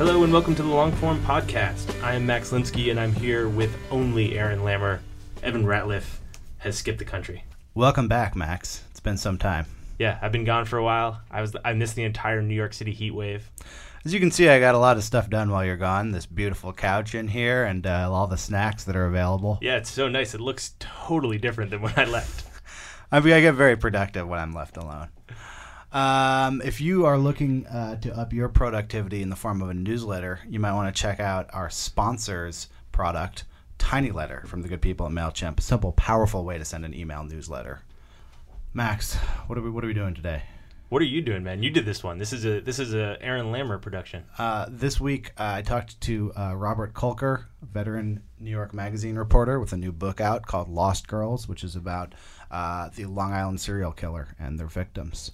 Hello and welcome to the Longform Podcast. I am Max Linsky and I'm here with only Aaron Lammer. Evan Ratliff has skipped the country. Welcome back, Max. It's been some time. Yeah, I've been gone for a while. I was I missed the entire New York City heat wave. As you can see, I got a lot of stuff done while you're gone. This beautiful couch in here and uh, all the snacks that are available. Yeah, it's so nice. It looks totally different than when I left. I mean, I get very productive when I'm left alone. Um, if you are looking uh, to up your productivity in the form of a newsletter, you might want to check out our sponsors product, Tiny Letter, from the good people at Mailchimp. A simple, powerful way to send an email newsletter. Max, what are we what are we doing today? What are you doing, man? You did this one. This is a this is a Aaron Lammer production. Uh, this week, uh, I talked to uh, Robert Kolker, veteran New York Magazine reporter, with a new book out called Lost Girls, which is about uh, the Long Island serial killer and their victims.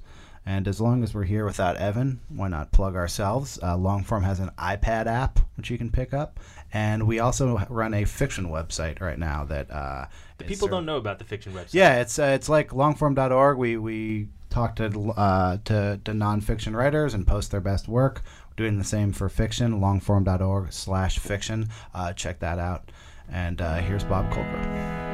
And as long as we're here without Evan, why not plug ourselves? Uh, Longform has an iPad app which you can pick up, and we also run a fiction website right now that uh, The people don't know about the fiction website. Yeah, it's uh, it's like longform.org. We we talk to uh, to to nonfiction writers and post their best work. We're doing the same for fiction. Longform.org slash fiction. Uh, check that out. And uh, here's Bob Kolker.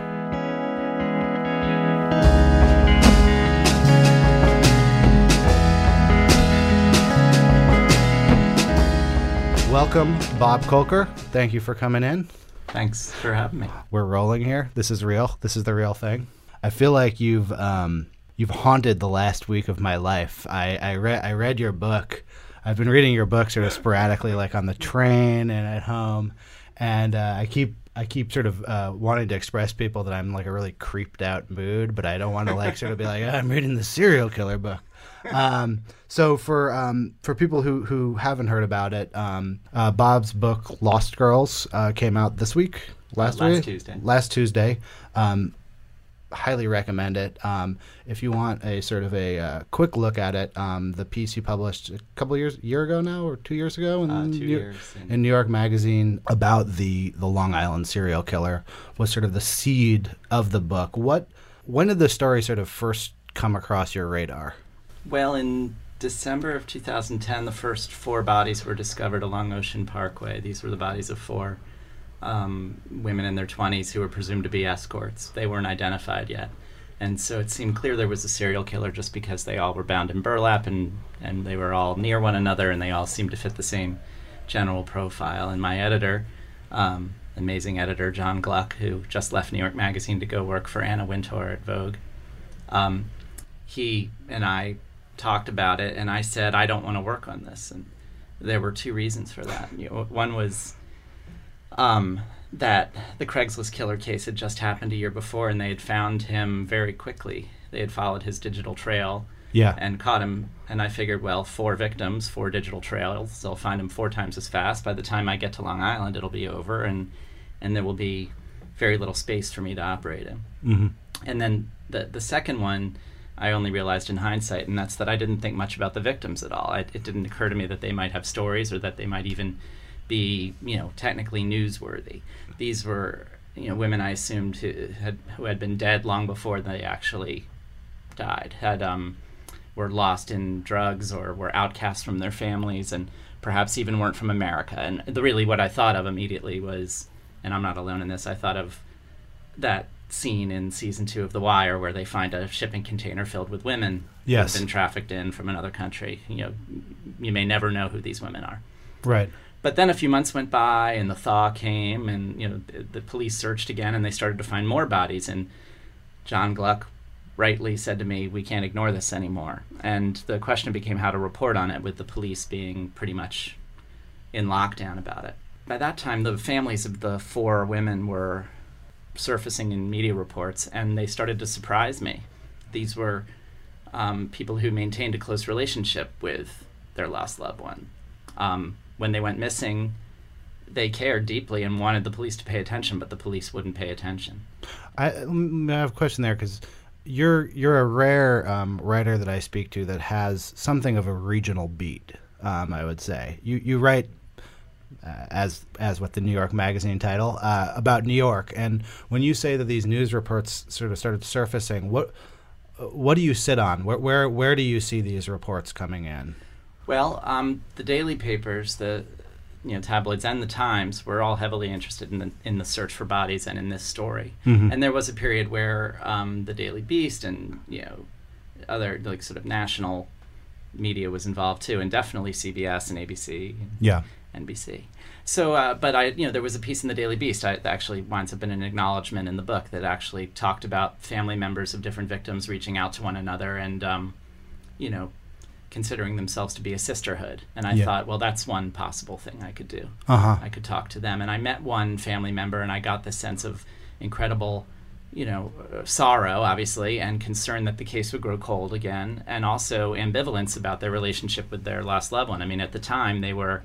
Welcome, Bob Kolker. Thank you for coming in. Thanks for having me. We're rolling here. This is real. This is the real thing. I feel like you've um, you've haunted the last week of my life. I I read I read your book. I've been reading your book sort of sporadically, like on the train and at home, and uh, I keep I keep sort of uh, wanting to express people that I'm like a really creeped out mood, but I don't want to like sort of be like "Ah, I'm reading the serial killer book. Um, so for um, for people who, who haven't heard about it, um, uh, Bob's book Lost Girls uh, came out this week, last last week, Tuesday. last Tuesday. Um, highly recommend it. Um, if you want a sort of a uh, quick look at it, um, the piece you published a couple years year ago now or two years ago in, Uh, two New, years in- in New York Magazine about the the Long Island serial killer was sort of the seed of the book. What when did the story sort of first come across your radar? Well, in December of 2010, the first four bodies were discovered along Ocean Parkway. These were the bodies of four um, women in their 20s who were presumed to be escorts. They weren't identified yet. And so it seemed clear there was a serial killer just because they all were bound in burlap and, and they were all near one another and they all seemed to fit the same general profile. And my editor, um, amazing editor Jon Gluck, who just left New York Magazine to go work for Anna Wintour at Vogue, um, he and I talked about it, and I said I don't want to work on this, and there were two reasons for that. You know, one was um, that the Craigslist killer case had just happened a year before, and they had found him very quickly. They had followed his digital trail Yeah. and caught him. And I figured, well, four victims, four digital trails. They'll find him four times as fast. By the time I get to Long Island, it'll be over, and and there will be very little space for me to operate in. hmm And then the the second one, I only realized in hindsight, and that's that I didn't think much about the victims at all. I, it didn't occur to me that they might have stories or that they might even be, you know, technically newsworthy. These were, you know, women I assumed who had who had been dead long before they actually died. Had um, were lost in drugs or were outcasts from their families and perhaps even weren't from America. And the, really, what I thought of immediately was, and I'm not alone in this, I thought of that scene in season two of The Wire where they find a shipping container filled with women Yes. been trafficked in from another country. You know, you may never know who these women are. Right. But then a few months went by, and the thaw came, and you know the, the police searched again, and they started to find more bodies. And Jon Gluck rightly said to me, "We can't ignore this anymore." And the question became how to report on it, with the police being pretty much in lockdown about it. By that time, the families of the four women were surfacing in media reports, and they started to surprise me. These were um, people who maintained a close relationship with their lost loved one. Um, when they went missing, they cared deeply and wanted the police to pay attention, but the police wouldn't pay attention. I, mm, I have a question there because you're you're a rare um, writer that I speak to that has something of a regional beat. Um, I would say you you write uh, as as with the New York Magazine title uh, about New York, and when you say that these news reports sort of started surfacing, what what do you sit on? Where where where do you see these reports coming in? Well, um, the daily papers, the you know tabloids and the Times were all heavily interested in the in the search for bodies and in this story. And there was a period where um, the Daily Beast and you know other like sort of national media was involved too, and definitely CBS and ABC. Yeah. NBC. So, uh, but I, you know, there was a piece in the Daily Beast I, that actually winds up in an acknowledgement in the book that actually talked about family members of different victims reaching out to one another and, um, you know, considering themselves to be a sisterhood. And I Yeah. thought, well, that's one possible thing I could do. Uh huh. I could talk to them. And I met one family member, and I got this sense of incredible, you know, uh, sorrow, obviously, and concern that the case would grow cold again, and also ambivalence about their relationship with their lost loved one. I mean, at the time, they were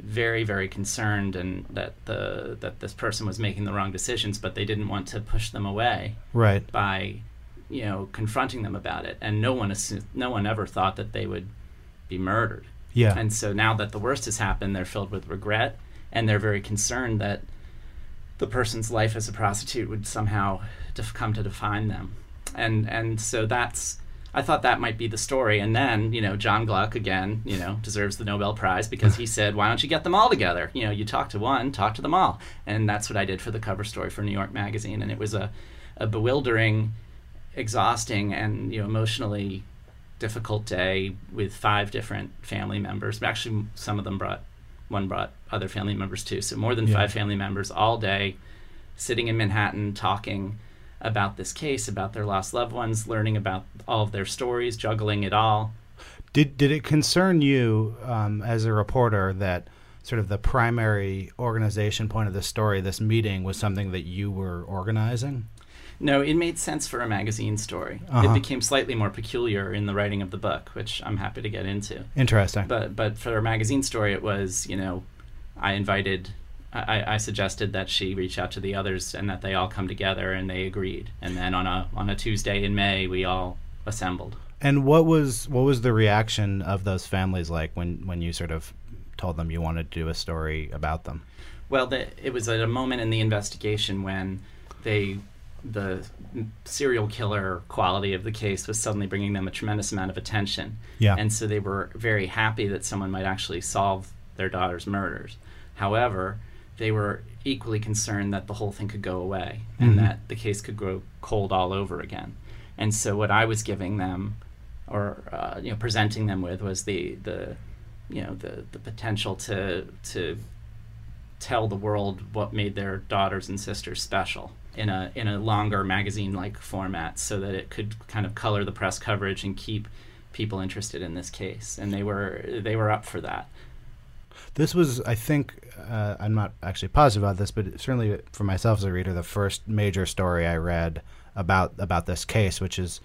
very, very concerned, and that the that this person was making the wrong decisions, but they didn't want to push them away Right. by, you know, confronting them about it. And no one assu- no one ever thought that they would be murdered. Yeah. And so now that the worst has happened, they're filled with regret and they're very concerned that the person's life as a prostitute would somehow def- come to define them. And and so that's I thought that might be the story. And then, you know, Jon Gluck again, you know, deserves the Nobel Prize because he said, "Why don't you get them all together? You know, you talk to one, talk to them all." And that's what I did for the cover story for New York Magazine and it was a a bewildering, exhausting and, you know, emotionally difficult day with five different family members. Actually, some of them brought one brought other family members too. So more than Yeah. five family members all day, sitting in Manhattan talking about this case, about their lost loved ones, learning about all of their stories, juggling it all. Did did it concern you um, as a reporter that sort of the primary organization point of the story, this meeting, was something that you were organizing? No, it made sense for a magazine story. Uh-huh. It became slightly more peculiar in the writing of the book, which I'm happy to get into. Interesting. But but for a magazine story, it was you know, I invited, I, I suggested that she reach out to the others and that they all come together, and they agreed. And then on a on a Tuesday in May, we all assembled. and what was what was the reaction of those families like when when you sort of told them you wanted to do a story about them? Well, the, it was at a moment in the investigation when they, the serial killer quality of the case was suddenly bringing them a tremendous amount of attention. Yeah. And so they were very happy that someone might actually solve their daughter's murders. However, they were equally concerned that the whole thing could go away and that the case could grow cold all over again. And so what I was giving them, or uh, you know, presenting them with, was the the, you know, the the potential to to tell the world what made their daughters and sisters special in a in a longer magazine like format so that it could kind of color the press coverage and keep people interested in this case. And they were they were up for that. This was, I think, uh, I'm not actually positive about this, but certainly for myself as a reader, the first major story I read about about this case, which is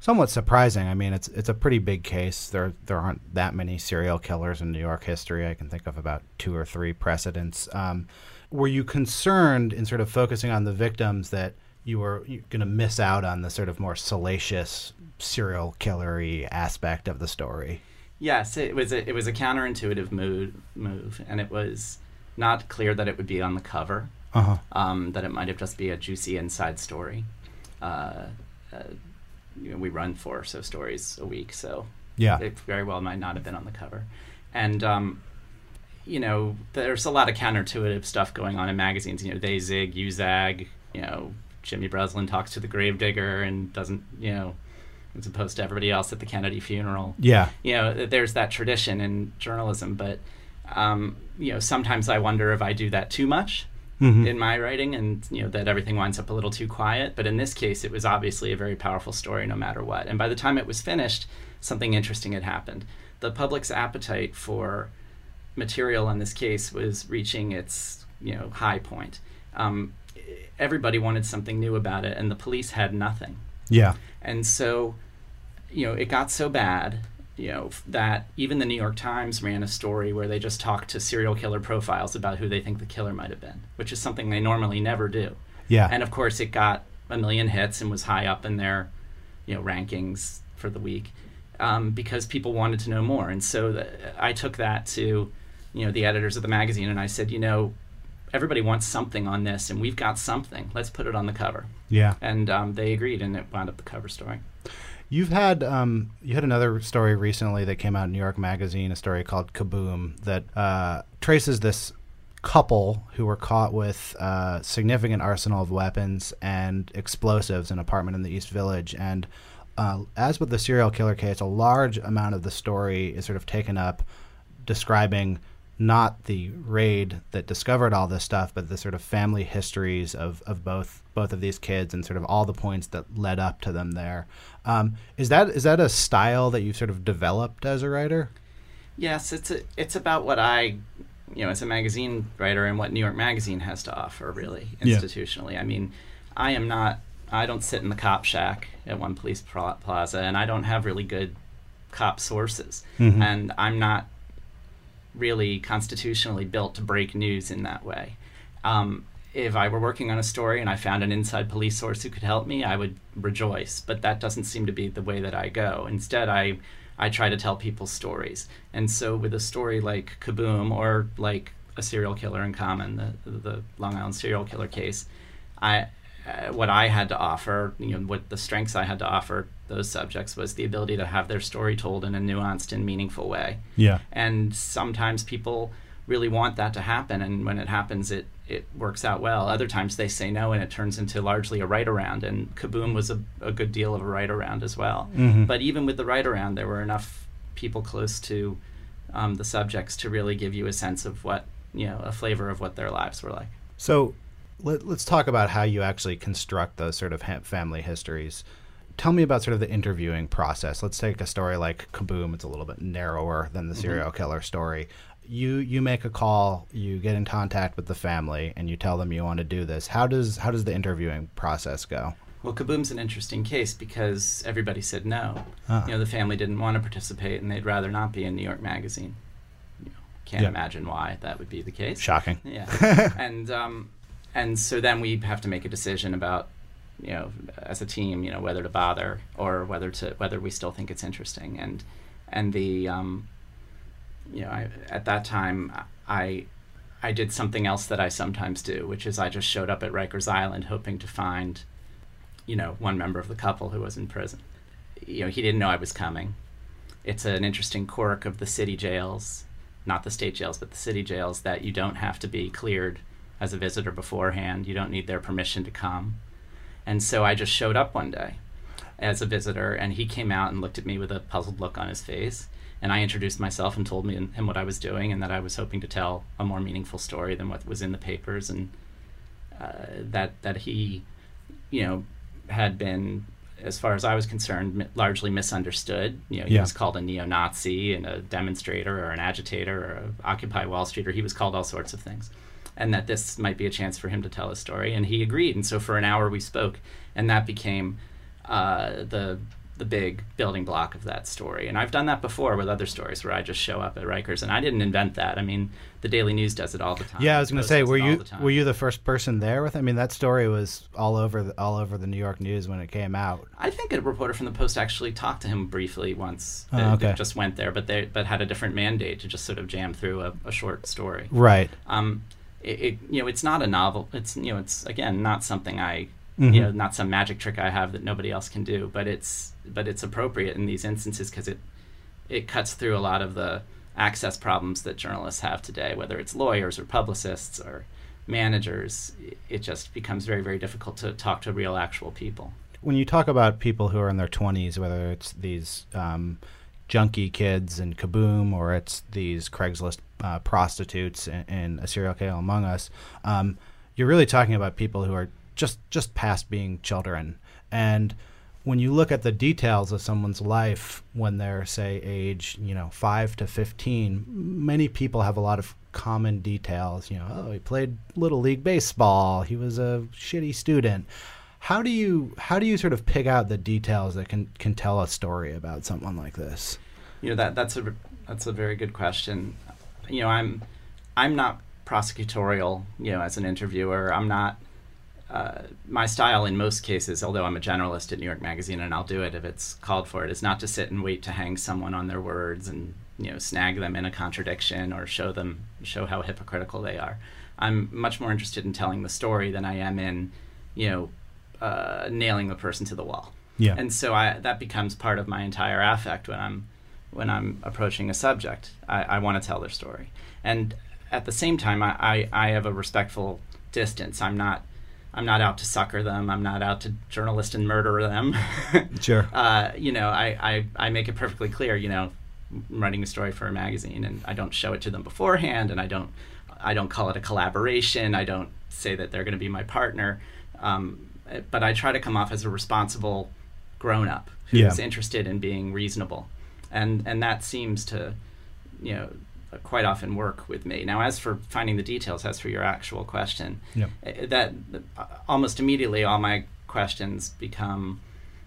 somewhat surprising. I mean, it's it's a pretty big case. There there aren't that many serial killers in New York history. I can think of about two or three precedents. Um, were you concerned in sort of focusing on the victims that you were going to miss out on the sort of more salacious serial killery aspect of the story? yes it was a, it was a counterintuitive mood move and it was not clear that it would be on the cover Uh huh. um, that it might have just be a juicy inside story. Uh, uh, you know, we run four or so stories a week, so Yeah. it very well might not have been on the cover. And um, you know, there's a lot of counterintuitive stuff going on in magazines. You know, they zig, you zag. You know, Jimmy Breslin talks to the gravedigger and doesn't, you know, as opposed to everybody else at the Kennedy funeral. Yeah. You know, there's that tradition in journalism, but um, you know, sometimes I wonder if I do that too much Mhm. in my writing, and you know that everything winds up a little too quiet. But in this case, it was obviously a very powerful story, no matter what. And by the time it was finished, something interesting had happened. The public's appetite for material in this case was reaching its you know high point. Um, everybody wanted something new about it, and the police had nothing. Yeah. And so, you know, it got so bad, you know, that even the New York Times ran a story where they just talked to serial killer profiles about who they think the killer might have been, which is something they normally never do. Yeah. And of course, it got a million hits and was high up in their, you know, rankings for the week um, because people wanted to know more. And so the, I took that to, you know, the editors of the magazine and I said, you know, everybody wants something on this, and we've got something. Let's put it on the cover. yeah. And um, they agreed, and it wound up the cover story. You've had um, you had another story recently that came out in New York Magazine, a story called Kaboom that uh, traces this couple who were caught with uh, significant arsenal of weapons and explosives in an apartment in the East Village. And uh, as with the serial killer case, a large amount of the story is sort of taken up describing not the raid that discovered all this stuff, but the sort of family histories of, of both both of these kids and sort of all the points that led up to them there. Um, is that is that a style that you've sort of developed as a writer? Yes, it's a, it's about what I, you know, as a magazine writer and what New York Magazine has to offer, really Yeah. institutionally. I mean, I am not. I don't sit in the cop shack at one police pla- plaza, and I don't have really good cop sources, Mhm. and I'm not really constitutionally built to break news in that way. Um, if I were working on a story and I found an inside police source who could help me, I would rejoice. But that doesn't seem to be the way that I go. Instead, I I try to tell people's stories. And so, with a story like Kaboom or like a serial killer in common, the the Long Island serial killer case, I uh, what I had to offer, you know, what the strengths I had to offer those subjects was the ability to have their story told in a nuanced and meaningful way Yeah. and sometimes people really want that to happen and when it happens it it works out well other times they say no and it turns into largely a write around and kaboom was a, a good deal of a write around as well Mhm. but even with the write around there were enough people close to um, the subjects to really give you a sense of what you know a flavor of what their lives were like So let, let's talk about how you actually construct those sort of ha- family histories. Tell me about sort of the interviewing process. Let's take a story like Kaboom. It's a little bit narrower than the serial killer story. You you make a call, you get in contact with the family, and you tell them you want to do this. How does how does the interviewing process go? Well, Kaboom's an interesting case because everybody said no. Ah. You know, the family didn't want to participate, and they'd rather not be in New York Magazine. You know, can't imagine why that would be the case. Shocking. Yeah, and um, and so then we have to make a decision about, you know, as a team, you know, whether to bother or whether to whether we still think it's interesting, and and the um, you know, I, at that time, I I did something else that I sometimes do, which is I just showed up at Rikers Island hoping to find, you know, one member of the couple who was in prison. You know, he didn't know I was coming. It's an interesting quirk of the city jails, not the state jails, but the city jails, that you don't have to be cleared as a visitor beforehand. You don't need their permission to come. And so I just showed up one day as a visitor, and he came out and looked at me with a puzzled look on his face. And I introduced myself and told me him what I was doing, and that I was hoping to tell a more meaningful story than what was in the papers, and uh, that that he, you know, had been, as far as I was concerned, largely misunderstood. You know, he Yeah. was called a neo-Nazi and a demonstrator or an agitator or Occupy Wall Street, or he was called all sorts of things and that this might be a chance for him to tell a story. And he agreed. And so for an hour we spoke, and that became uh, the the big building block of that story. And I've done that before with other stories where I just show up at Rikers, and I didn't invent that. I mean, the Daily News does it all the time. Yeah, I was going to say, were you the were you the first person there with? I mean, that story was all over the, all over the New York news when it came out. I think a reporter from the Post actually talked to him briefly once. Oh, They- they okay. just went there, but they but had a different mandate to just sort of jam through a, a short story. Right. um, it, it you know it's not a novel. It's you know it's again not something I Mm-hmm. You know, not some magic trick I have that nobody else can do, but it's but it's appropriate in these instances because it it cuts through a lot of the access problems that journalists have today, whether it's lawyers or publicists or managers. It just becomes very very difficult to talk to real actual people. When you talk about people who are in their twenties, whether it's these um, junkie kids in Kaboom or it's these Craigslist uh, prostitutes in, A Serial Killer Among Us, um, you're really talking about people who are just just past being children. And when you look at the details of someone's life when they're say age, you know, 5 to 15, many people have a lot of common details, you know, oh, he played little league baseball, he was a shitty student. How do you how do you sort of pick out the details that can can tell a story about someone like this? You know that that's a that's a very good question. You know, I'm I'm not prosecutorial, you know, as an interviewer. I'm not uh, my style in most cases, although I'm a generalist at New York Magazine and I'll do it if it's called for it, is not to sit and wait to hang someone on their words and you know snag them in a contradiction or show them show how hypocritical they are. I'm much more interested in telling the story than I am in you know uh, nailing the person to the wall. Yeah. And so I, that becomes part of my entire affect when I'm when I'm approaching a subject. I, I want to tell their story, and at the same time, I, I, I have a respectful distance. I'm not I'm not out to sucker them. I'm not out to journalist and murder them. sure. Uh, you know, I, I, I make it perfectly clear, you know, I'm writing a story for a magazine and I don't show it to them beforehand and I don't I don't call it a collaboration. I don't say that they're going to be my partner. Um, but I try to come off as a responsible grown up who's yeah. interested in being reasonable. And and that seems to you know quite often work with me. Now, as for finding the details, as for your actual question, yeah. Eh, that uh, almost immediately all my questions become,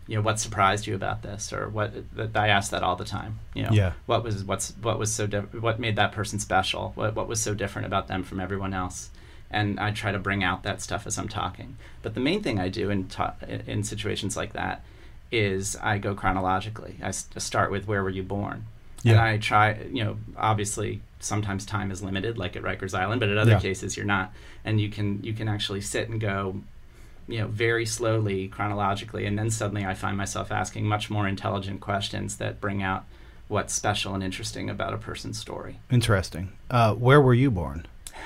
you know, what surprised you about this, or what I ask that all the time. You know, yeah. what was what's what was so what made that person special? What what was so different about them from everyone else? And I try to bring out that stuff as I'm talking. But the main thing I do in ta- in situations like that is I go chronologically. I start with where were you born yeah. And I try, you know, obviously sometimes time is limited, like at Rikers Island, but at other yeah. cases you're not, and you can you can actually sit and go, you know, very slowly chronologically, and then suddenly I find myself asking much more intelligent questions that bring out what's special and interesting about a person's story. Interesting. Uh, where were you born?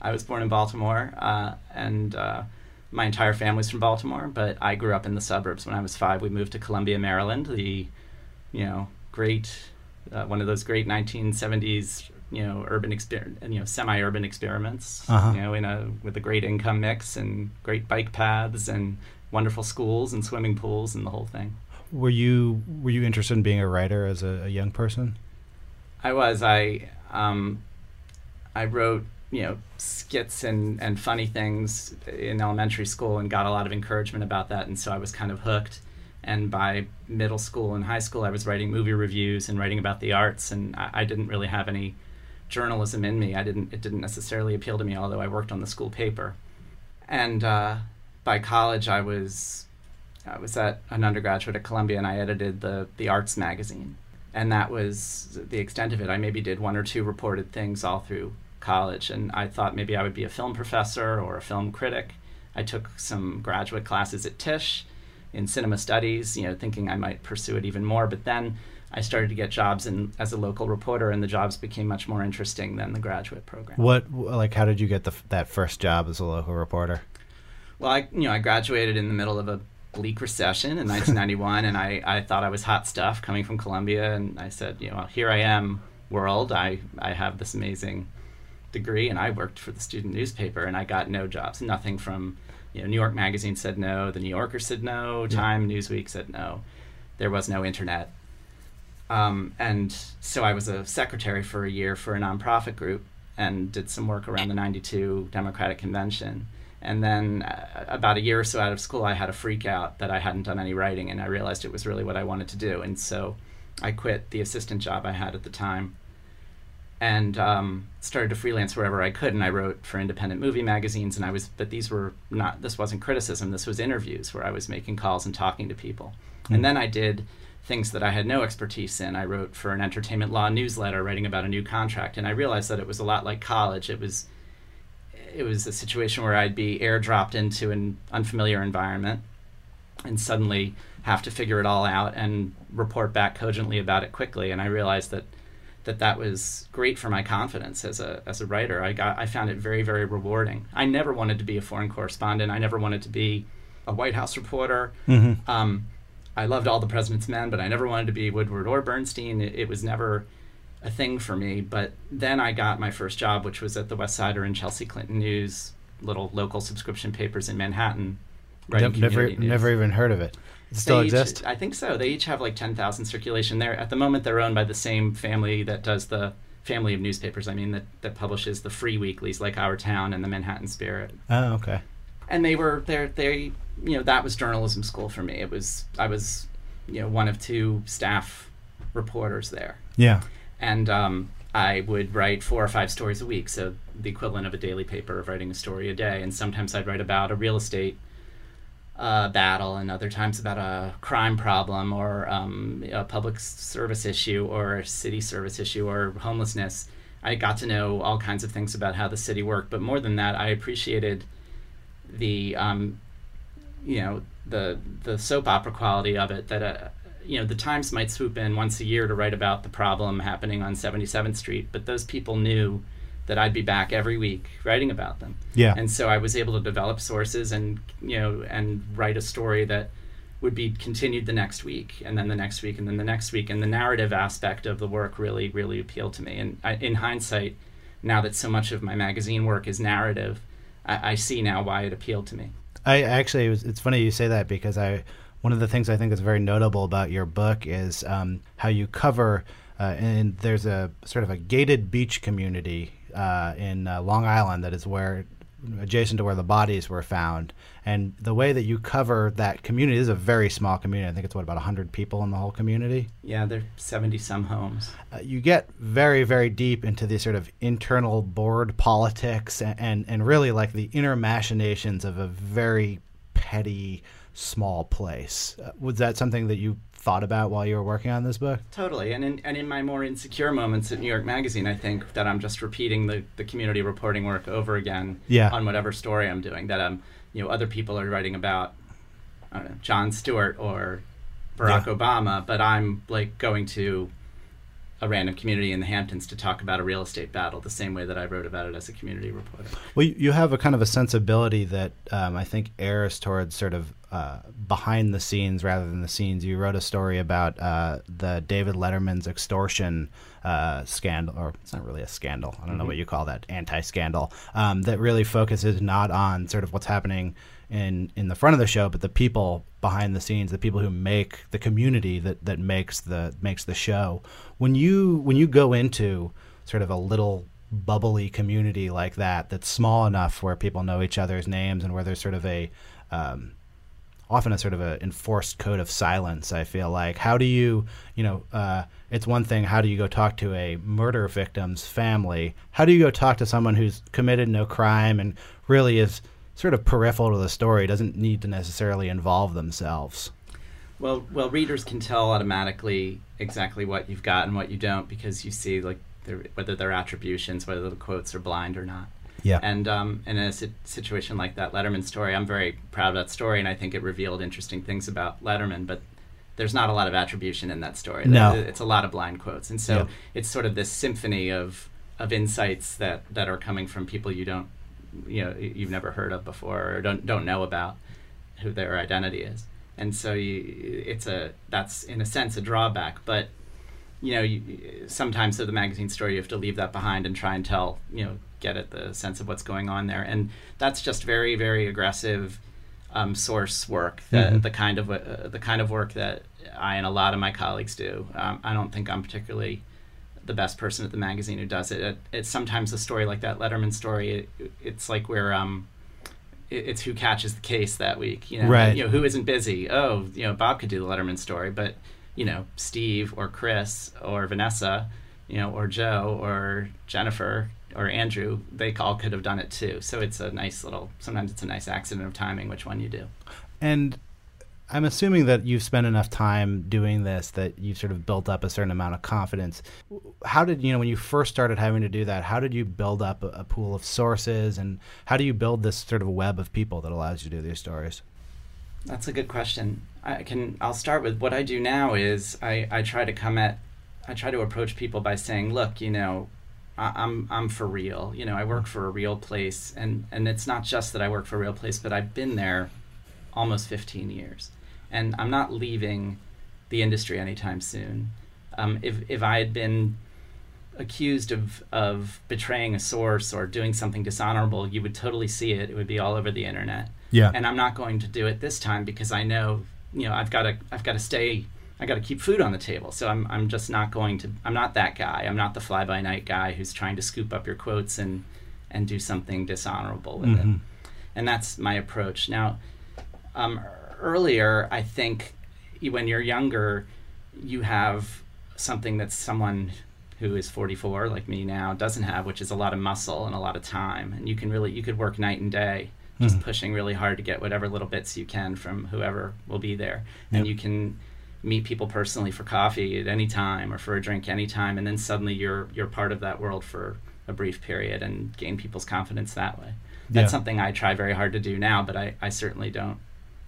I was born in Baltimore, uh, and uh, my entire family's from Baltimore. But I grew up in the suburbs. When I was five, we moved to Columbia, Maryland, the you know great, uh, one of those great 1970s, you know, urban exper- you know, semi-urban experiments, uh-huh. you know, in a with a great income mix and great bike paths and wonderful schools and swimming pools and the whole thing. Were you were you interested in being a writer as a, a young person? I was. I um, I wrote you know skits and and funny things in elementary school and got a lot of encouragement about that, and so I was kind of hooked. And by middle school and high school i was writing movie reviews and writing about the arts. And i, I didn't really have any journalism in me. I didn't it didn't necessarily appeal to me although i worked on the school paper. And uh, by college i was i was at an undergraduate at columbia and i edited the the arts magazine. And that was the extent of it. I maybe did one or two reported things all through college and i thought maybe i would be a film professor or a film critic i took some graduate classes at tisch in cinema studies, you know, thinking I might pursue it even more. But then I started to get jobs in, as a local reporter, and the jobs became much more interesting than the graduate program. What, like, how did you get the, that first job as a local reporter? Well, I, you know, I graduated in the middle of a bleak recession in 1991, and I, I thought I was hot stuff coming from Columbia, and I said, you know, here I am, world. I, I have this amazing degree, and I worked for the student newspaper, and I got no jobs, nothing from you know, New York Magazine said no, the New Yorker said no, Time, yeah. Newsweek said no. There was no internet. Um, and so I was a secretary for a year for a nonprofit group and did some work around the 92 Democratic Convention. And then uh, about a year or so out of school, I had a freak out that I hadn't done any writing, and I realized it was really what I wanted to do. And so I quit the assistant job I had at the time and um, started to freelance wherever I could. And I wrote for independent movie magazines, and I was, but these were not. This wasn't criticism. This was interviews where I was making calls and talking to people. Mm-hmm. And then I did things that I had no expertise in. I wrote for an entertainment law newsletter, writing about a new contract, and I realized that it was a lot like college. It was it was a situation where I'd be airdropped into an unfamiliar environment and suddenly have to figure it all out and report back cogently about it quickly. And I realized that that that was great for my confidence as a as a writer. I got I found it very very rewarding. I never wanted to be a foreign correspondent. I never wanted to be a White House reporter. Mm-hmm. Um, I loved all the President's Men, but I never wanted to be Woodward or Bernstein. It, it, was never a thing for me. But then I got my first job, which was at the West Sider and Chelsea Clinton News, little local subscription papers in Manhattan. Never, never even heard of it. Still each, exist? I think so. They each have like 10,000 circulation there. At the moment, they're owned by the same family that does the family of newspapers. I mean, that, that publishes the free weeklies like Our Town and the Manhattan Spirit. Oh, okay. And they were there. They, you know, that was journalism school for me. It was I was, you know, one of two staff reporters there. Yeah. And um, I would write four or five stories a week, so the equivalent of a daily paper of writing a story a day. And sometimes I'd write about a real estate uh, battle, and other times about a crime problem or um, a public service issue or a city service issue or homelessness. I got to know all kinds of things about how the city worked, but more than that, I appreciated the um, you know the the soap opera quality of it. That uh, you know the Times might swoop in once a year to write about the problem happening on 77th Street, but those people knew that I'd be back every week writing about them. Yeah. And so I was able to develop sources and you know and write a story that would be continued the next week and then the next week and then the next week and the narrative aspect of the work really really appealed to me and I, in hindsight now that so much of my magazine work is narrative I, I see now why it appealed to me I actually it was, it's funny you say that because I one of the things I think is very notable about your book is um, how you cover uh, and there's a sort of a gated beach community uh, in uh, Long Island that is where adjacent to where the bodies were found. And the way that you cover that community is a very small community. I think it's what about hundred people in the whole community. Yeah, there's seventy some homes. Uh, you get very very deep into the sort of internal board politics and, and and really like the inner machinations of a very petty small place. Uh, was that something that you thought about while you were working on this book? Totally. And in, and in my more insecure moments at New York Magazine, I think that I'm just repeating the, the community reporting work over again yeah. on whatever story I'm doing. That um, you know, other people are writing about know, Jon Stewart or Barack yeah. Obama, but I'm like going to a random community in the Hamptons to talk about a real estate battle the same way that I wrote about it as a community reporter. Well, you have a kind of a sensibility that um, I think errs towards sort of uh, behind the scenes rather than the scenes. You wrote a story about uh, the David Letterman's extortion uh, scandal, or it's not really a scandal. I don't mm-hmm. know what you call that, anti-scandal. Um, that really focuses not on sort of what's happening in in the front of the show, but the people behind the scenes, the people who make the community that that makes the makes the show. When you when you go into sort of a little bubbly community like that, that's small enough where people know each other's names and where there's sort of a um, often a sort of an enforced code of silence. I feel like how do you you know uh, it's one thing how do you go talk to a murder victim's family? How do you go talk to someone who's committed no crime and really is sort of peripheral to the story, doesn't need to necessarily involve themselves. Well, well, readers can tell automatically exactly what you've got and what you don't because you see like whether they're attributions, whether the quotes are blind or not. Yeah. And um, in a situation like that Letterman story, I'm very proud of that story, and I think it revealed interesting things about Letterman. But there's not a lot of attribution in that story. No. It's a lot of blind quotes, and so yeah. it's sort of this symphony of of insights that that are coming from people you don't you know you've never heard of before or don't don't know about who their identity is and so you, it's a that's in a sense a drawback but you know you, sometimes of the magazine story you have to leave that behind and try and tell you know get at the sense of what's going on there and that's just very very aggressive um, source work the, mm-hmm. the kind of uh, the kind of work that I and a lot of my colleagues do um, I don't think I'm particularly the best person at the magazine who does it. it it's sometimes a story like that Letterman story. It, it's like where um, it, it's who catches the case that week. You know, right. you know who isn't busy. Oh, you know Bob could do the Letterman story, but you know Steve or Chris or Vanessa, you know, or Joe or Jennifer or Andrew, they all could have done it too. So it's a nice little. Sometimes it's a nice accident of timing which one you do. And I'm assuming that you've spent enough time doing this that you've sort of built up a certain amount of confidence. How did you know when you first started having to do that? How did you build up a, a pool of sources, and how do you build this sort of web of people that allows you to do these stories? That's a good question. I can. I'll start with what I do now. Is I, I try to come at, I try to approach people by saying, look, you know, I, I'm I'm for real. You know, I work for a real place, and and it's not just that I work for a real place, but I've been there almost 15 years and I'm not leaving the industry anytime soon. Um, if if I had been accused of of betraying a source or doing something dishonorable, you would totally see it. It would be all over the internet. Yeah. And I'm not going to do it this time because I know, you know, I've got to I've got to stay I got to keep food on the table. So I'm I'm just not going to I'm not that guy. I'm not the fly by night guy who's trying to scoop up your quotes and and do something dishonorable with mm-hmm. it. And that's my approach. Now, um, earlier, I think when you're younger, you have something that someone who is 44 like me now doesn't have which is a lot of muscle and a lot of time and you can really you could work night and day just mm. pushing really hard to get whatever little bits you can from whoever will be there yep. and you can meet people personally for coffee at any time or for a drink anytime and then suddenly you're you're part of that world for a brief period and gain people's confidence that way that's yeah. something i try very hard to do now but I, I certainly don't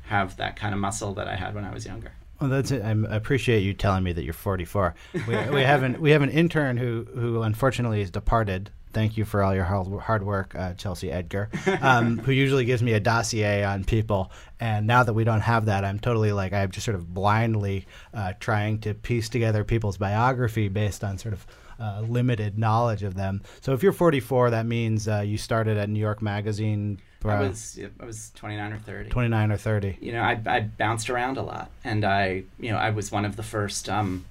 have that kind of muscle that I had when I was younger. Well, that's it. I appreciate you telling me that you're 44. We, we have an we have an intern who who unfortunately has departed. Thank you for all your hard work, uh, Chelsea Edgar, um, who usually gives me a dossier on people. And now that we don't have that, I'm totally like I'm just sort of blindly uh, trying to piece together people's biography based on sort of uh, limited knowledge of them. So if you're 44, that means uh, you started at New York Magazine I was I was 29 or 30. 29 or 30. You know, I, I bounced around a lot, and I you know I was one of the first. Um,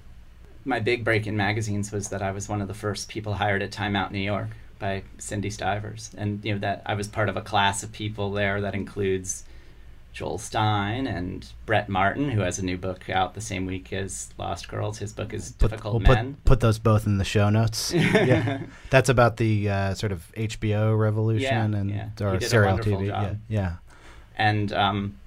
my big break in magazines was that I was one of the first people hired at Time Out New York by Cyndi Stivers, and you know that I was part of a class of people there that includes Joel Stein and Brett Martin, who has a new book out the same week as Lost Girls. His book is put, Difficult we'll Men. Put, put, those both in the show notes. yeah, that's about the uh, sort of HBO revolution yeah, and yeah. or serial TV. Job. Yeah, yeah. And um,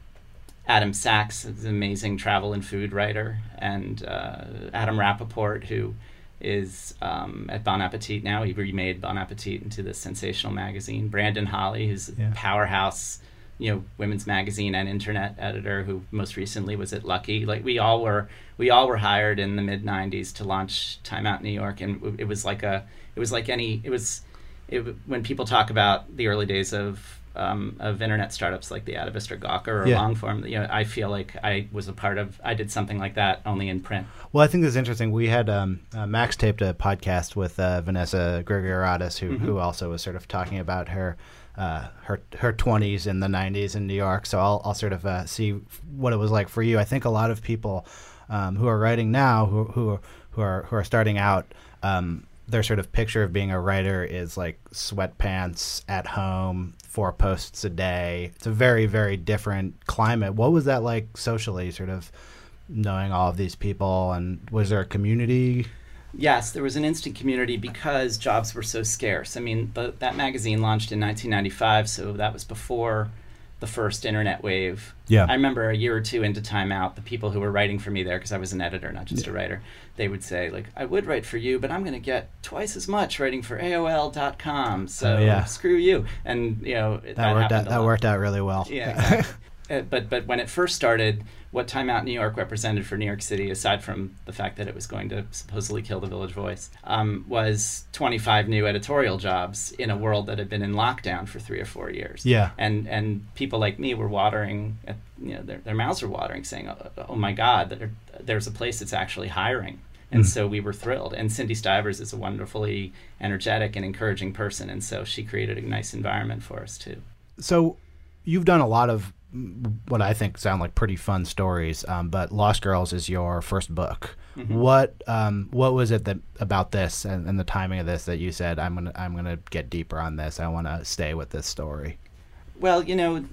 Adam Sachs is an amazing travel and food writer, and uh, Adam Rapoport, who is um, at Bon Appetit now. He remade Bon Appetit into this sensational magazine. Brandon Holley, who's yeah. powerhouse you know women's magazine and internet editor who most recently was at Lucky. Like we all were we all were hired in the mid '90s to launch Time Out New York, and it was like a it was like any it was it, when people talk about the early days of um, of internet startups like the Atavist or Gawker or yeah. Longform, you know, I feel like I was a part of. I did something like that only in print. Well, I think this is interesting. We had um, uh, Max taped a podcast with uh, Vanessa Grigoriadis, who mm-hmm. who also was sort of talking about her uh, her her 20s in the 90s in New York. So I'll, I'll sort of uh, see what it was like for you. I think a lot of people um, who are writing now, who who are, who are who are starting out, um, their sort of picture of being a writer is like sweatpants at home, four posts a day. It's a very very different climate. What was that like socially? Sort of knowing all of these people, and was there a community? Yes, there was an instant community because jobs were so scarce. I mean, the, that magazine launched in 1995, so that was before the first internet wave. Yeah. I remember a year or two into Time Out, the people who were writing for me there, because I was an editor, not just yeah. a writer, they would say, like, I would write for you, but I'm going to get twice as much writing for AOL.com, so oh, yeah. screw you. And, you know, that, that worked out, that worked out really well. Yeah, exactly. uh, but, but when it first started, what Time Out New York represented for New York City, aside from the fact that it was going to supposedly kill the Village Voice, um, was 25 new editorial jobs in a world that had been in lockdown for three or four years. Yeah. And and people like me were watering, at, you know, their, their mouths were watering, saying, oh, oh my God, there, there's a place that's actually hiring. And mm. so we were thrilled. And Cyndi Stivers is a wonderfully energetic and encouraging person. And so she created a nice environment for us, too. So you've done a lot of what I think sound like pretty fun stories. Um, but Lost Girls is your first book. Mm-hmm. What um, what was it that about this and, and, the timing of this that you said I'm gonna I'm gonna get deeper on this. I want to stay with this story. Well, you know,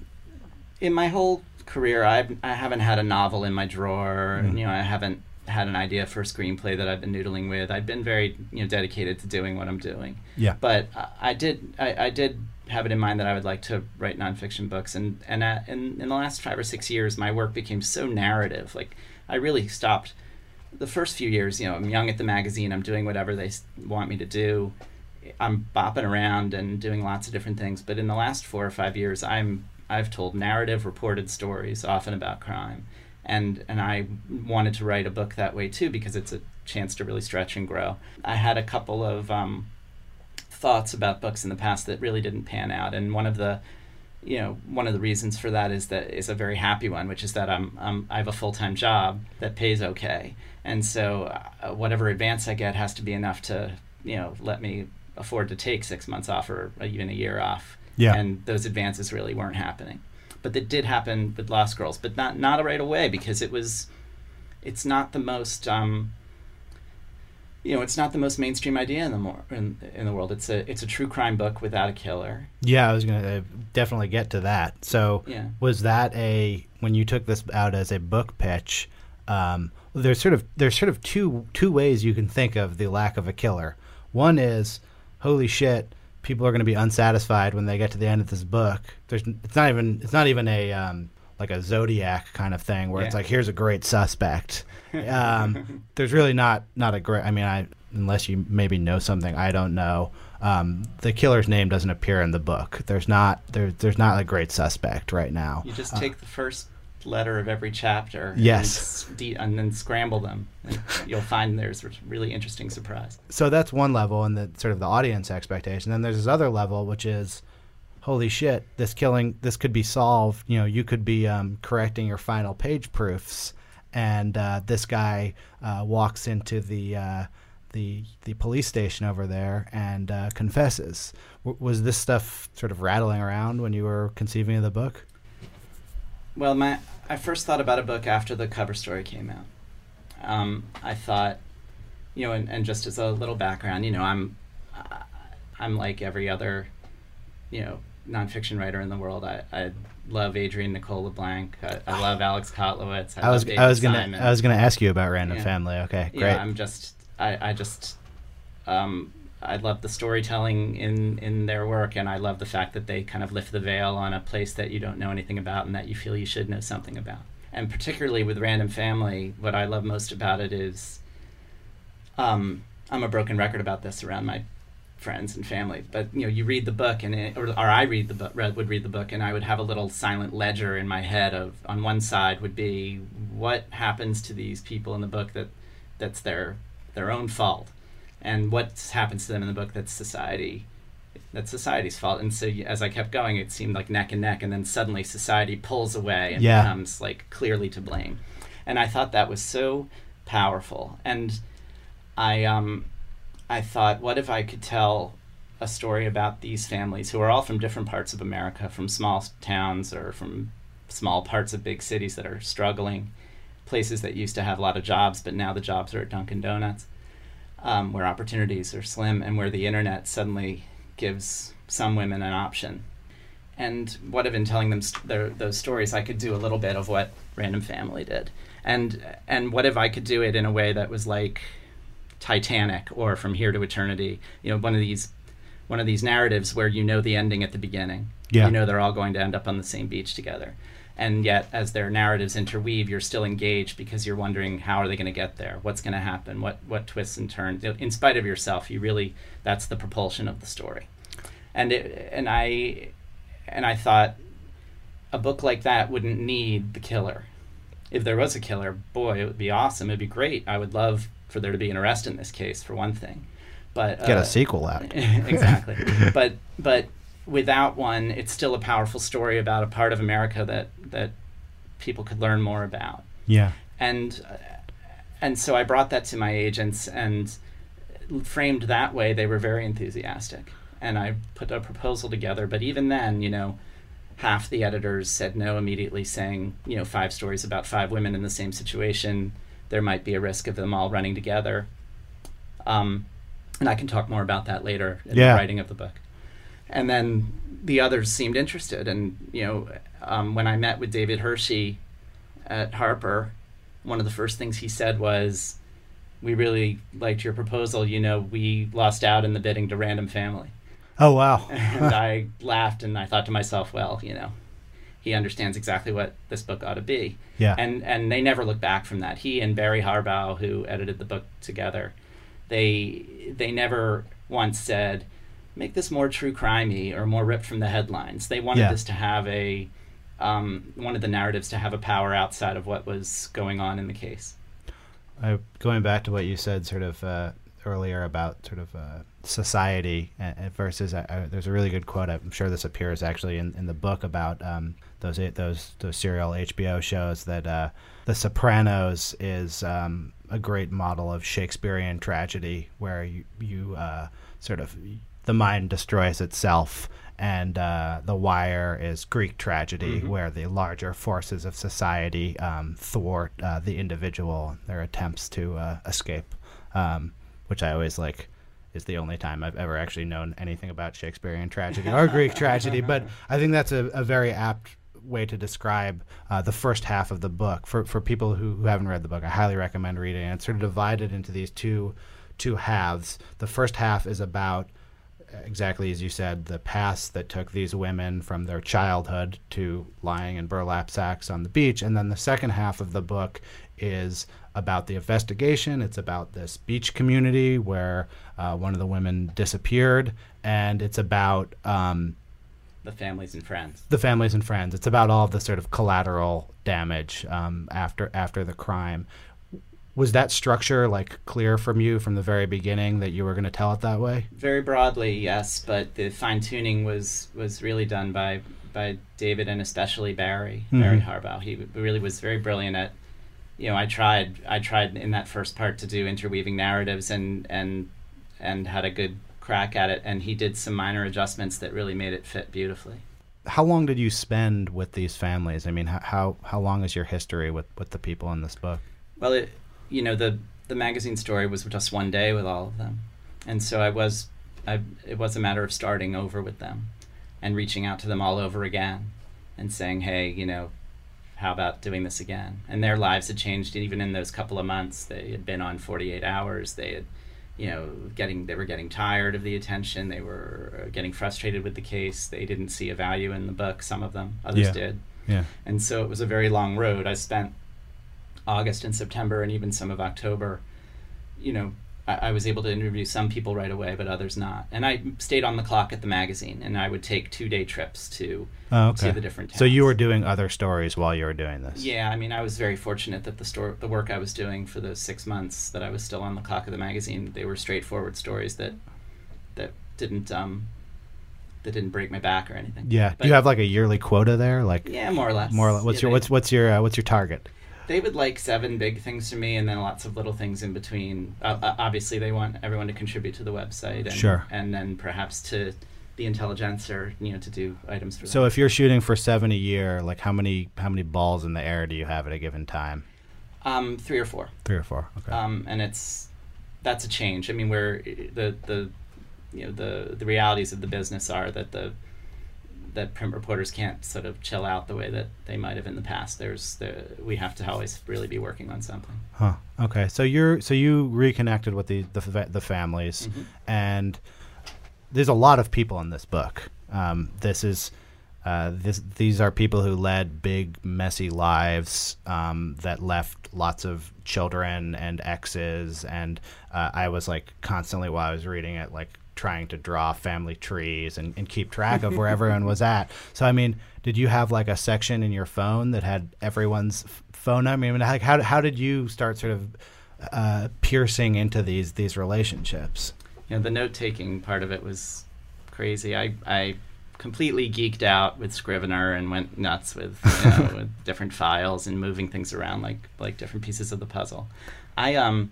in my whole career, I've I haven't had a novel in my drawer. Mm-hmm. You know, I haven't had an idea for a screenplay that I've been noodling with. I've been very you know dedicated to doing what I'm doing. Yeah. But I, I did I, I did have it in mind that I would like to write nonfiction books. And and at, in in the last five or six years, my work became so narrative. Like I really stopped. The first few years, you know, I'm young at the magazine. I'm doing whatever they want me to do. I'm bopping around and doing lots of different things. But in the last four or five years, I'm I've told narrative, reported stories, often about crime, and and I wanted to write a book that way too because it's a chance to really stretch and grow. I had a couple of um, thoughts about books in the past that really didn't pan out, and one of the you know one of the reasons for that is that is a very happy one, which is that I'm, I'm I have a full time job that pays okay, and so uh, whatever advance I get has to be enough to you know let me afford to take six months off or even a year off. Yeah. And those advances really weren't happening. But that did happen with Lost Girls, but not not right away because it was, it's not the most, um, you know, it's not the most mainstream idea in the more in, in the world. It's a it's a true crime book without a killer. Yeah, I was gonna definitely get to that. So, Yeah. was that a when you took this out as a book pitch? Um, there's sort of there's sort of two two ways you can think of the lack of a killer. One is, holy shit, people are going to be unsatisfied when they get to the end of this book. There's it's not even it's not even a um, like a zodiac kind of thing where it's like here's a great suspect. Um, there's really not not a great. I mean, I unless you maybe know something I don't know. Um, the killer's name doesn't appear in the book. There's not there, there's not a great suspect right now. You just take the first letter of every chapter. Yes. And, de- and then scramble them. And you'll find there's a really interesting surprise. so that's one level and the sort of the audience expectation then there's this other level which is holy shit this killing this could be solved. You know you could be um, correcting your final page proofs and uh, this guy uh, walks into the uh, the the police station over there and uh, confesses. W- was this stuff sort of rattling around when you were conceiving of the book? Well, my I first thought about a book after the cover story came out. Um, I thought, you know, and, and just as a little background, you know, I'm I'm like every other, you know, nonfiction writer in the world. I, I love Adrian Nicole LeBlanc. I, I love Alex Kotlowitz. I, I was I was gonna Simon. I was gonna ask you about Random Yeah. Family okay great Yeah, I'm just I, I just um, I love the storytelling in in their work, and I love the fact that they kind of lift the veil on a place that you don't know anything about, and that you feel you should know something about. And particularly with Random Family, what I love most about it is, um, I'm a broken record about this around my friends and family. But you know, you read the book, and it, or, or I read the book, read, would read the book, and I would have a little silent ledger in my head of on one side would be what happens to these people in the book that that's their their own fault, and what happens to them in the book that's society that's society's fault. And so as I kept going, it seemed like neck and neck, and then suddenly society pulls away and Yeah. becomes like clearly to blame. And I thought that was so powerful. And I um I thought, what if I could tell a story about these families who are all from different parts of America, from small towns or from small parts of big cities that are struggling, places that used to have a lot of jobs, but now the jobs are at Dunkin' Donuts, um, where opportunities are slim, and where the internet suddenly gives some women an option. And what if in telling them st- their, those stories, I could do a little bit of what Random Family did, and and what if I could do it in a way that was like Titanic or From Here to Eternity. You know, one of these one of these narratives where you know the ending at the beginning. Yeah. You know they're all going to end up on the same beach together. And yet as their narratives interweave, you're still engaged because you're wondering how are they going to get there? What's going to happen? What what twists and turns? In spite of yourself, you really that's the propulsion of the story. And it, and I and I thought a book like that wouldn't need the killer if there was a killer, boy, it would be awesome. It'd be great. I would love for there to be an arrest in this case, for one thing. But get uh, a sequel out exactly. but but without one, it's still a powerful story about a part of America that that people could learn more about. yeah And uh, and so I brought that to my agents and framed that way. They were very enthusiastic, and I put a proposal together. But even then, you know. Half the editors said no immediately, saying, you know, five stories about five women in the same situation. There might be a risk of them all running together. Um, and I can talk more about that later in Yeah. the writing of the book. And then the others seemed interested, and you know, um, when I met with David Hirshey at Harper, one of the first things he said was, "We really liked your proposal. You know, we lost out in the bidding to Random Family." Oh wow! and I laughed and I thought to myself, well, you know, he understands exactly what this book ought to be. Yeah. And and they never look back from that. He and Barry Harbaugh, who edited the book together, they they never once said, make this more true crimey or more ripped from the headlines. They wanted Yeah. this to have a um, wanted the narratives to have a power outside of what was going on in the case. I, going back to what you said sort of uh, earlier about sort of uh, society uh, uh, versus uh, uh, there's a really good quote I'm sure this appears actually in, in the book about um, those those those serial HBO shows that uh, The Sopranos is um, a great model of Shakespearean tragedy where you you uh, sort of the mind destroys itself and uh, The Wire is Greek tragedy, where the larger forces of society um, thwart uh, the individual their attempts to uh, escape, um, which I always like. Is the only time I've ever actually known anything about Shakespearean tragedy or Greek tragedy, but I think that's a, a very apt way to describe uh, the first half of the book for for people who, who haven't read the book. I highly recommend reading it. It's sort of divided into these two two halves. The first half is about exactly as you said, the past that took these women from their childhood to lying in burlap sacks on the beach. And then the second half of the book is about the investigation. It's about this beach community where uh, one of the women disappeared. And it's about um, The families and friends. the families and friends. It's about all of the sort of collateral damage um, after after the crime. Was that structure like clear from you from the very beginning that you were going to tell it that way? Very broadly, yes, but the fine tuning was was really done by by David and especially Barry Barry Harbaugh. He really was very brilliant at. You know, I tried. I tried in that first part to do interweaving narratives and and and had a good crack at it. And he did some minor adjustments that really made it fit beautifully. How long did you spend with these families? I mean, how how, long is your history with, with the people in this book? Well, it, you know, the the magazine story was just one day with all of them, and so I was, I it was a matter of starting over with them, and reaching out to them all over again, and saying, hey, you know, how about doing this again? And their lives had changed even in those couple of months. They had been on forty eight hours. They had, you know, getting they were getting tired of the attention. They were uh, getting frustrated with the case. They didn't see a value in the book. Some of them, others Yeah. did. Yeah. And so it was a very long road. I spent August and September and even some of October, you know, I, I was able to interview some people right away, but others not. And I stayed on the clock at the magazine, and I would take two day trips to Oh, see okay. the different towns. So you were doing other stories while you were doing this. Yeah, I mean, I was very fortunate that the store, the work I was doing for those six months that I was still on the clock of the magazine, they were straightforward stories that that didn't um that didn't break my back or anything. Yeah. But- Do you have like a yearly quota there? Like yeah, more or less. more. or less- What's Yeah, your what's what's your uh, what's your target? They would like seven big things from me and then lots of little things in between uh, obviously they want everyone to contribute to the website and, Sure. and then perhaps to the intelligence or you know to do items for So them. if you're shooting for seven a year, like how many how many balls in the air do you have at a given time? um, three or four Three or four. Okay. um, and it's that's a change i mean where the the you know the the realities of the business are that the that print reporters can't sort of chill out the way that they might have in the past there's the we have to always really be working on something Huh. Okay. So you're so you reconnected with the the, the families, Mm-hmm. and there's a lot of people in this book. Um, this is uh, this these are people who led big messy lives um, that left lots of children and exes, and uh, I was like constantly while I was reading it like trying to draw family trees and, and keep track of where everyone was at. So I mean, did you have like a section in your phone that had everyone's f- phone number? I mean, like how how did you start sort of uh, piercing into these these relationships? you know the note taking part of it was crazy i i completely geeked out with scrivener and went nuts with you know with different files and moving things around like like different pieces of the puzzle i um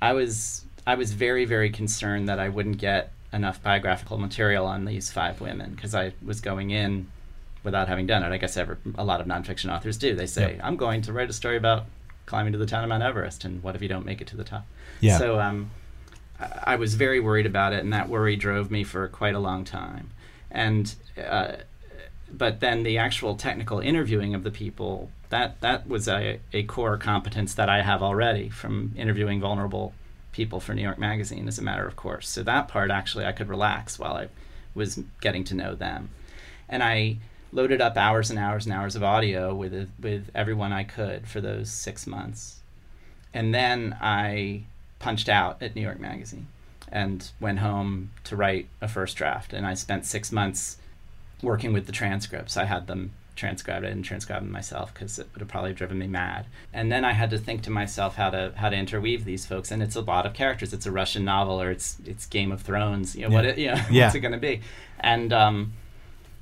i was i was very very concerned that i wouldn't get enough biographical material on these five women because i was going in without having done it i guess ever, a lot of nonfiction authors do they say Yep. i'm going to write a story about climbing to the town of mount everest and what if you don't make it to the top Yeah. so um I I was very worried about it, and that worry drove me for quite a long time. And uh, but then the actual technical interviewing of the people that that was a, a core competence that I have already from interviewing vulnerable people for New York Magazine as a matter of course. So that part actually I could relax while I was getting to know them. And I loaded up hours and hours and hours of audio with with everyone I could for those 6 months. And then I punched out at New York Magazine and went home to write a first draft and I spent 6 months working with the transcripts. I had them transcribed. I didn't transcribe them myself because it would have probably driven me mad. And then I had to think to myself how to how to interweave these folks. And it's a lot of characters. It's a Russian novel or it's it's Game of Thrones. You know Yeah. what it, you know, Yeah. what's it going to be? And um,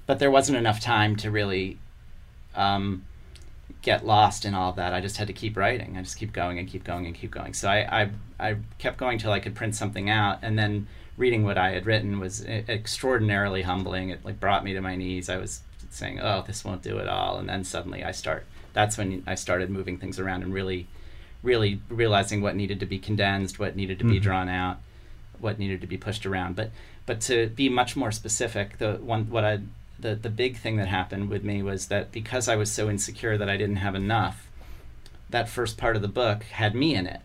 but there wasn't enough time to really um, get lost in all of that. I just had to keep writing. I just keep going and keep going and keep going. So I I, I kept going till I could print something out, and then reading what I had written was extraordinarily humbling. It like brought me to my knees. I was saying, "Oh, this won't do it all," and then suddenly I start. That's when I started moving things around and really, really realizing what needed to be condensed, what needed to be mm-hmm. drawn out, what needed to be pushed around. But but to be much more specific, the one what I the the big thing that happened with me was that because I was so insecure that I didn't have enough, that first part of the book had me in it.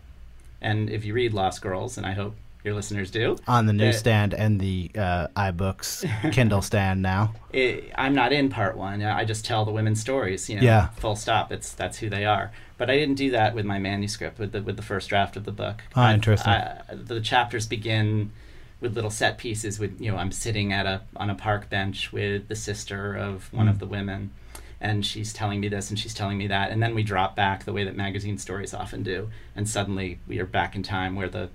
And if you read Lost Girls, and I hope your listeners do, On the Uh, newsstand and the uh, iBooks Kindle stand now. it, I'm not in part one. I just tell the women's stories. You know, Yeah. Full stop. It's that's who they are. But I didn't do that with my manuscript. With the with the first draft of the book. Ah, I- interesting. I- the chapters begin with little set pieces. With you know, I'm sitting at a on a park bench with the sister of one Hmm. of the women. And she's telling me this, and she's telling me that, and then we drop back the way that magazine stories often do, and suddenly we are back in time where the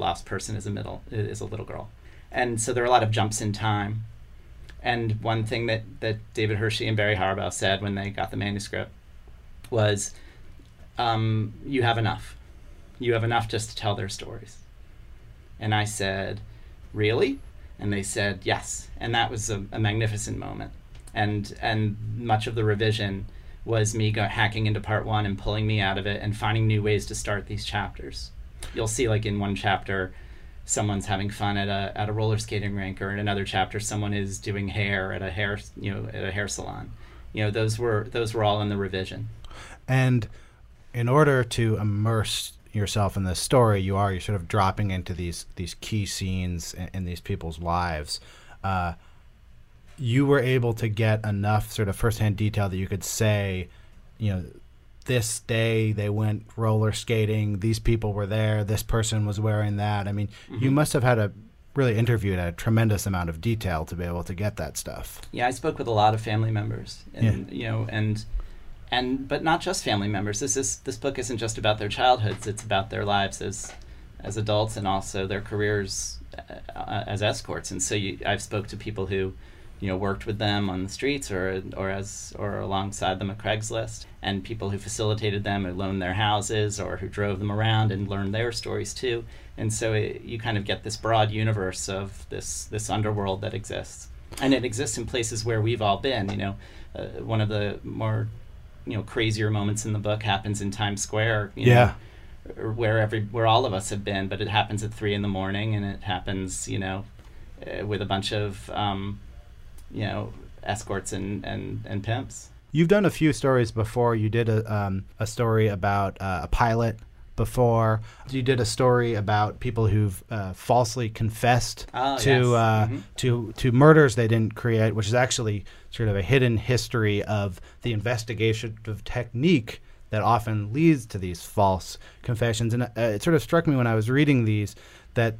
lost person is a middle is a little girl, and so there are a lot of jumps in time, and one thing that, that David Hirshey and Barry Harbaugh said when they got the manuscript was, um, "You have enough. You have enough just to tell their stories." And I said, "Really?" And they said, "Yes." And that was a, a magnificent moment. And and much of the revision was me go, hacking into part one and pulling me out of it and finding new ways to start these chapters. You'll see, like in one chapter, someone's having fun at a at a roller skating rink, or in another chapter, someone is doing hair at a hair you know at a hair salon. You know, those were those were all in the revision. And in order to immerse yourself in this story, you are you're sort of dropping into these these key scenes in, in these people's lives. Uh, you were able to get enough sort of firsthand detail that you could say, you know, this day they went roller skating. These people were there. This person was wearing that. I mean, you must have had a really interviewed a tremendous amount of detail to be able to get that stuff. Yeah, I spoke with a lot of family members, and you know, and and but not just family members. This is this book isn't just about their childhoods; it's about their lives as as adults and also their careers uh, uh, as escorts. And so you, I've spoke to people who, you know, worked with them on the streets or or as or alongside them at Craigslist, and people who facilitated them, who loaned their houses, or who drove them around and learned their stories too. And so it, you kind of get this broad universe of this this underworld that exists, and it exists in places where we've all been. You know, uh, one of the more you know crazier moments in the book happens in Times Square. You Yeah. Know, where every where all of us have been, but it happens at three in the morning, and it happens, you know, uh, with a bunch of, um, you know, escorts and and and pimps. You've done a few stories before. You did a um, a story about uh, a pilot before. You did a story about people who've uh, falsely confessed Oh, to yes. uh, Mhm. to to murders they didn't create, which is actually sort of a hidden history of the investigative technique that often leads to these false confessions. And uh, it sort of struck me when I was reading these that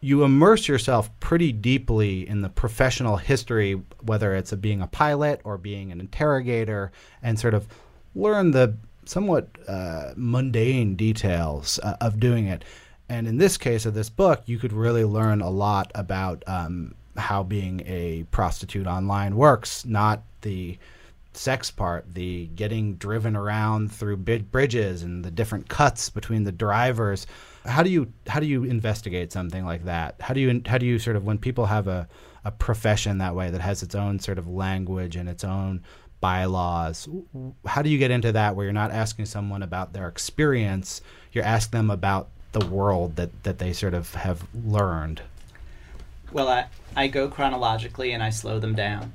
you immerse yourself pretty deeply in the professional history, whether it's a being a pilot or being an interrogator, and sort of learn the somewhat uh, mundane details uh, of doing it. And in this case of this book, you could really learn a lot about um, how being a prostitute online works, not the sex part, the getting driven around through big bridges and the different cuts between the drivers. How do you how do you investigate something like that? How do you how do you sort of when people have a a profession that way that has its own sort of language and its own bylaws, how do you get into that where you're not asking someone about their experience, you're asking them about the world that that they sort of have learned? Well, I, I go chronologically and I slow them down.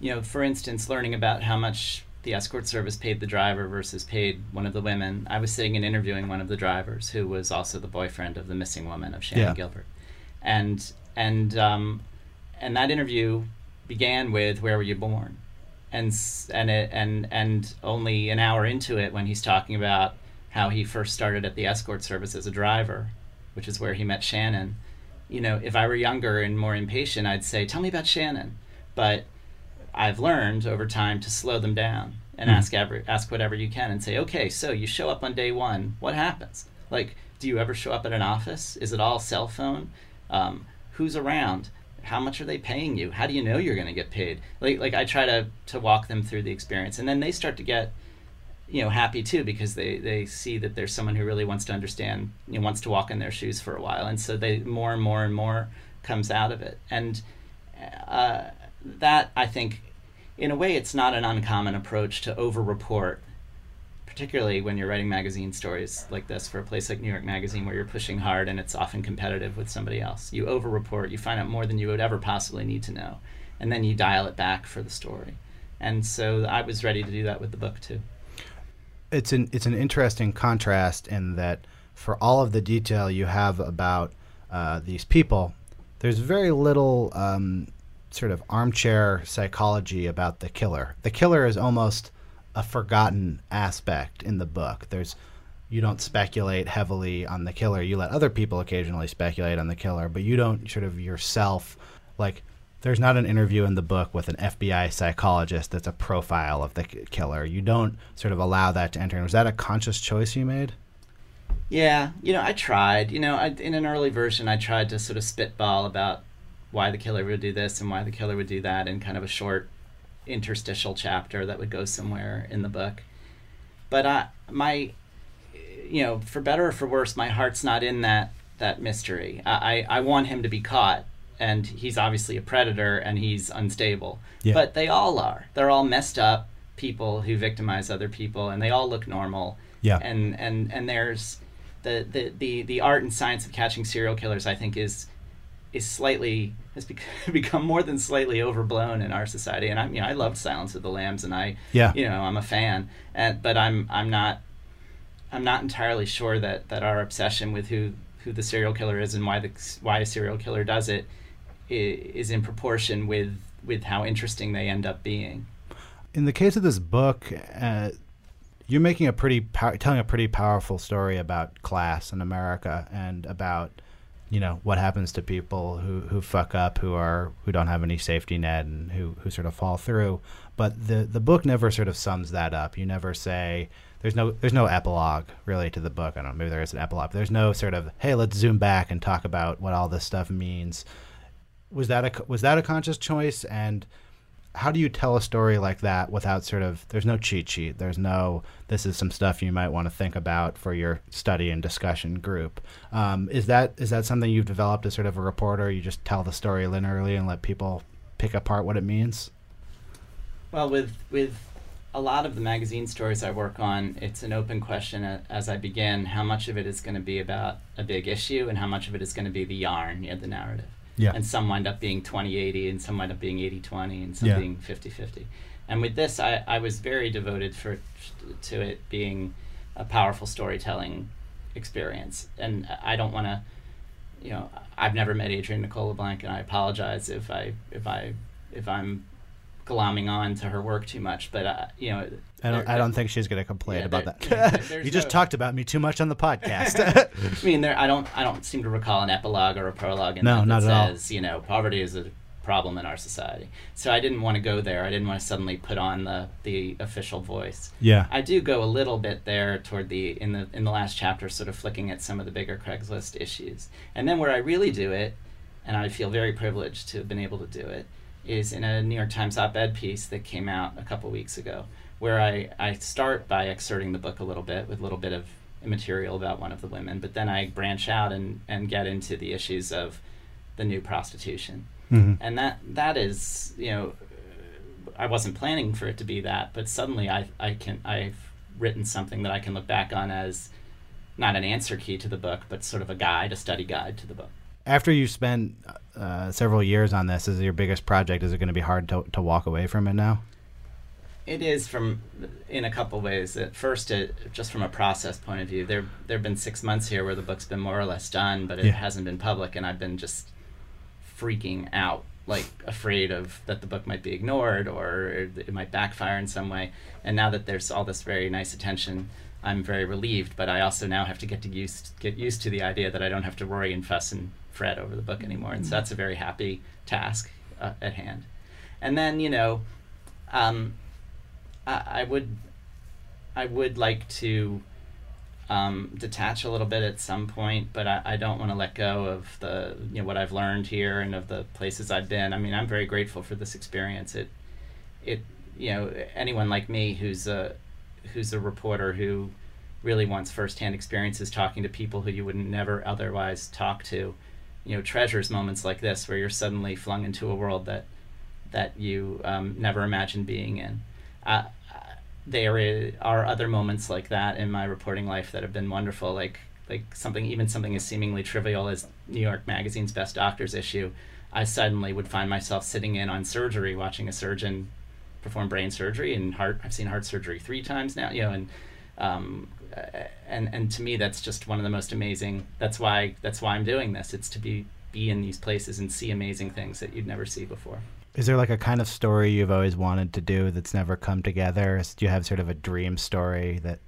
You know, for instance, learning about how much the escort service paid the driver versus paid one of the women. I was sitting and interviewing one of the drivers who was also the boyfriend of the missing woman of Shannan Yeah. Gilbert, and and um, and that interview began with "Where were you born?" and and it and and only an hour into it when he's talking about how he first started at the escort service as a driver, which is where he met Shannan. You know, if I were younger and more impatient, I'd say, "Tell me about Shannan," but I've learned over time to slow them down and ask every ask whatever you can and say, okay, so you show up on day one, what happens? Like, do you ever show up at an office? Is it all cell phone? Um, who's around? How much are they paying you? How do you know you're going to get paid? Like, like I try to to walk them through the experience, and then they start to get you know happy too because they they see that there's someone who really wants to understand you know, wants to walk in their shoes for a while and so they more and more and more comes out of it and uh, that i think in a way it's not an uncommon approach to over report particularly when you're writing magazine stories like this for a place like new york magazine where you're pushing hard and it's often competitive with somebody else. You over report you find out more than you would ever possibly need to know and then you dial it back for the story. And so i was ready to do that with the book too. It's an it's an interesting contrast in that for all of the detail you have about uh, these people, there's very little um, sort of armchair psychology about the killer. The killer is almost a forgotten aspect in the book. There's you don't speculate heavily on the killer. You let other people occasionally speculate on the killer, but you don't sort of yourself like there's not an interview in the book with an FBI psychologist that's a profile of the killer. You don't sort of allow that to enter. Was that a conscious choice you made? Yeah, you know, I tried. You know, I, in an early version, I tried to sort of spitball about why the killer would do this and why the killer would do that in kind of a short interstitial chapter that would go somewhere in the book. But I, my, you know, for better or for worse, my heart's not in that that mystery. I, I, I want him to be caught, and he's obviously a predator and he's unstable. Yeah. But they all are. They're all messed up people who victimize other people, and they all look normal. Yeah. And and and there's the, the, the, the art and science of catching serial killers, I think, is is slightly has become more than slightly overblown in our society. And I you know I loved Silence of the Lambs, and I Yeah. you know I'm a fan, and but I'm I'm not I'm not entirely sure that, that our obsession with who, who the serial killer is and why the why a serial killer does it is in proportion with with how interesting they end up being. In the case of this book, uh, you're making a pretty pow- telling a pretty powerful story about class in America and about you know what happens to people who, who fuck up, who are who don't have any safety net, and who, who sort of fall through. But the the book never sort of sums that up. You never say there's no there's no epilogue really to the book. I don't know maybe there is an epilogue. There's no sort of hey let's zoom back and talk about what all this stuff means. Was that a was that a conscious choice and how do you tell a story like that without sort of there's no cheat sheet there's no this is some stuff you might want to think about for your study and discussion group. Um, is that is that something you've developed as sort of a reporter? You just tell the story linearly and let people pick apart what it means? Well, with with a lot of the magazine stories I work on, it's an open question as I begin how much of it is going to be about a big issue and how much of it is going to be the yarn, you know, the narrative. Yeah. And some wind up being 20-80 and some wind up being 80-20 and some Yeah. being 50-50. And with this, I, I was very devoted for to it being a powerful storytelling experience. And I don't want to, you know, I've never met Adrian Nicole LeBlanc, and I apologize if I if I if I'm glomming on to her work too much. But uh, you know, I don't, I don't think she's going to complain Yeah, about that. there's you just no- talked about me too much on the podcast. I mean, there. I don't. I don't seem to recall an epilogue or a prologue in No, that not that at all. says, you know, poverty is a problem in our society. So I didn't want to go there. I didn't want to suddenly put on the the official voice. yeah. I do go a little bit there toward the in the in the last chapter, sort of flicking at some of the bigger Craigslist issues, and then where I really do it, and I feel very privileged to have been able to do it, is in a New York Times op-ed piece that came out a couple weeks ago, where I I start by excerpting the book a little bit with a little bit of material about one of the women, but then I branch out and and get into the issues of the new prostitution hmm and that that is you know I wasn't planning for it to be that, but suddenly I I can I've written something that I can look back on as not an answer key to the book, but sort of a guide, a study guide to the book. After you spent uh, several years on this, is your biggest project? Is it going to be hard to, to walk away from it now? It is from in a couple ways. At first, it, just from a process point of view, there there have been six months here where the book's been more or less done, but it Yeah. hasn't been public, and I've been just freaking out, like afraid of that the book might be ignored or it might backfire in some way. And now that there's all this very nice attention, I'm very relieved. But I also now have to get to used get used to the idea that I don't have to worry and fuss and fret over the book anymore, and so that's a very happy task uh, at hand. And then you know. Um, I, I would I would like to um, detach a little bit at some point, but I, I don't want to let go of the you know what I've learned here and of the places I've been. I mean, I'm very grateful for this experience. It it you know anyone like me who's a who's a reporter who really wants firsthand experiences talking to people who you would never otherwise talk to, you know, treasures moments like this where you're suddenly flung into a world that that you um, never imagined being in. Uh, there are other moments like that in my reporting life that have been wonderful, like like something even something as seemingly trivial as New York Magazine's Best Doctors issue. I suddenly would find myself sitting in on surgery, watching a surgeon perform brain surgery and heart. I've seen heart surgery three times now, you know, and um, and and to me that's just one of the most amazing. That's why that's why I'm doing this. It's to be be in these places and see amazing things that you'd never see before. Is there like a kind of story you've always wanted to do that's never come together? Do you have sort of a dream story that?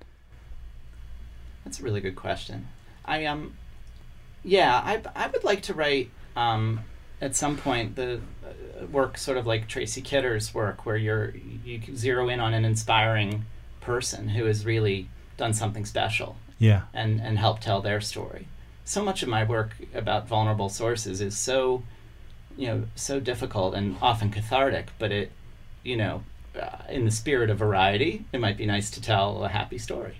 That's a really good question. I um, yeah, I I would like to write um at some point the uh, work sort of like Tracy Kidder's work where you're you zero in on an inspiring person who is really done something special Yeah. and and help tell their story. So much of my work about vulnerable sources is so, you know, so difficult and often cathartic. But it, you know, uh, in the spirit of variety, it might be nice to tell a happy story.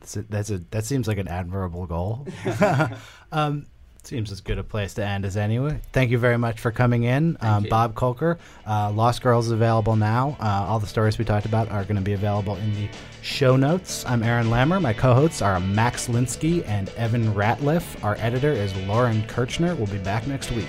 That's a, that's a that seems like an admirable goal. um, seems as good a place to end as anyway. Thank you very much for coming in, um. Bob Kolker. Uh, Lost Girls is available now. Uh, all the stories we talked about are going to be available in the show notes. I'm Aaron Lammer. My co-hosts are Max Linsky and Evan Ratliff. Our editor is Lauren Kirchner. We'll be back next week.